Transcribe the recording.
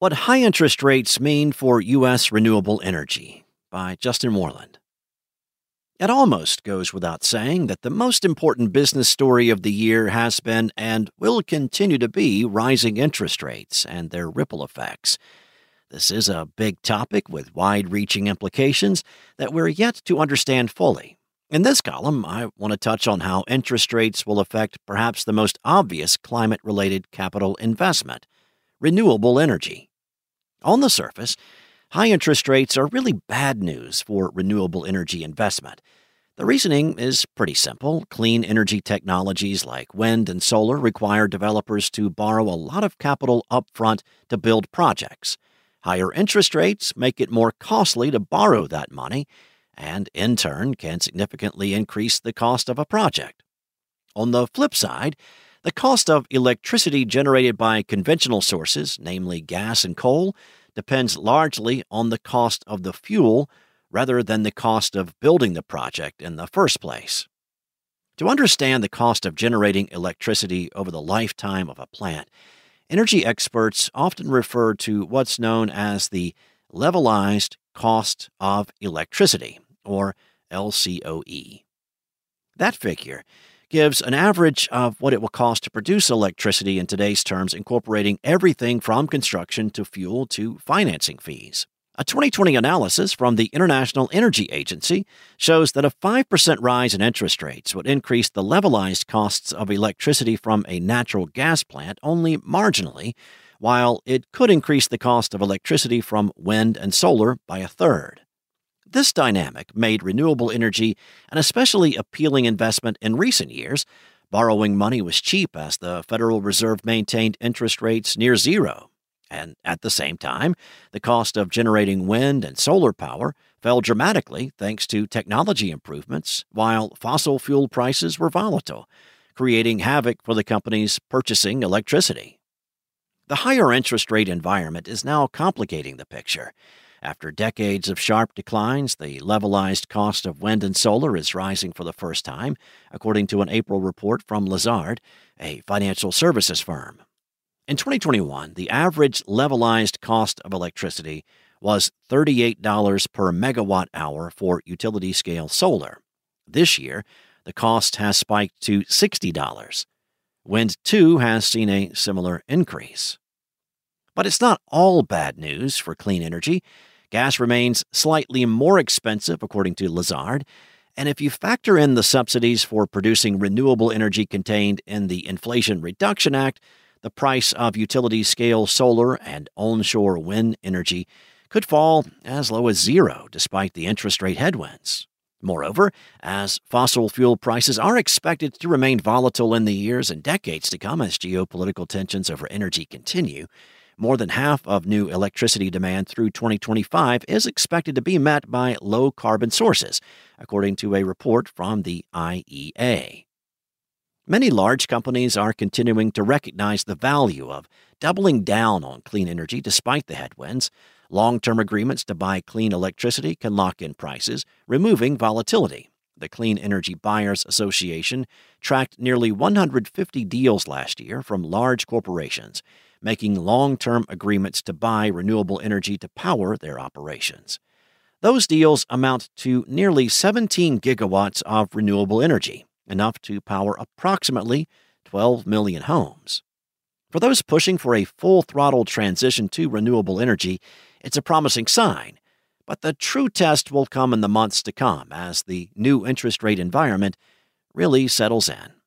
What High Interest Rates Mean for U.S. Renewable Energy by Justin Worland. It almost goes without saying that the most important business story of the year has been and will continue to be rising interest rates and their ripple effects. This is a big topic with wide reaching implications that we're yet to understand fully. In this column, I want to touch on how interest rates will affect perhaps the most obvious climate related capital investment renewable energy. On the surface, high interest rates are really bad news for renewable energy investment. The reasoning is pretty simple. Clean energy technologies like wind and solar require developers to borrow a lot of capital upfront to build projects. Higher interest rates make it more costly to borrow that money, and in turn can significantly increase the cost of a project. On the flip side, the cost of electricity generated by conventional sources, namely gas and coal, depends largely on the cost of the fuel rather than the cost of building the project in the first place. To understand the cost of generating electricity over the lifetime of a plant, energy experts often refer to what's known as the levelized cost of electricity, or LCOE. That figure gives an average of what it will cost to produce electricity in today's terms, incorporating everything from construction to fuel to financing fees. A 2020 analysis from the International Energy Agency shows that a 5% rise in interest rates would increase the levelized costs of electricity from a natural gas plant only marginally, while it could increase the cost of electricity from wind and solar by a third. This dynamic made renewable energy an especially appealing investment in recent years. Borrowing money was cheap as the Federal Reserve maintained interest rates near zero. And at the same time, the cost of generating wind and solar power fell dramatically thanks to technology improvements, while fossil fuel prices were volatile, creating havoc for the companies purchasing electricity. The higher interest rate environment is now complicating the picture. After decades of sharp declines, the levelized cost of wind and solar is rising for the first time, according to an April report from Lazard, a financial services firm. In 2021, the average levelized cost of electricity was $38 per megawatt hour for utility scale solar. This year, the cost has spiked to $60. Wind too has seen a similar increase. But it's not all bad news for clean energy. Gas remains slightly more expensive, according to Lazard. And if you factor in the subsidies for producing renewable energy contained in the Inflation Reduction Act, the price of utility scale solar and onshore wind energy could fall as low as zero despite the interest rate headwinds. Moreover, as fossil fuel prices are expected to remain volatile in the years and decades to come as geopolitical tensions over energy continue, more than half of new electricity demand through 2025 is expected to be met by low carbon sources, according to a report from the IEA. Many large companies are continuing to recognize the value of doubling down on clean energy despite the headwinds. Long term agreements to buy clean electricity can lock in prices, removing volatility. The Clean Energy Buyers Association tracked nearly 150 deals last year from large corporations making long term agreements to buy renewable energy to power their operations. Those deals amount to nearly 17 gigawatts of renewable energy, enough to power approximately 12 million homes. For those pushing for a full throttle transition to renewable energy, it's a promising sign, but the true test will come in the months to come as the new interest rate environment really settles in.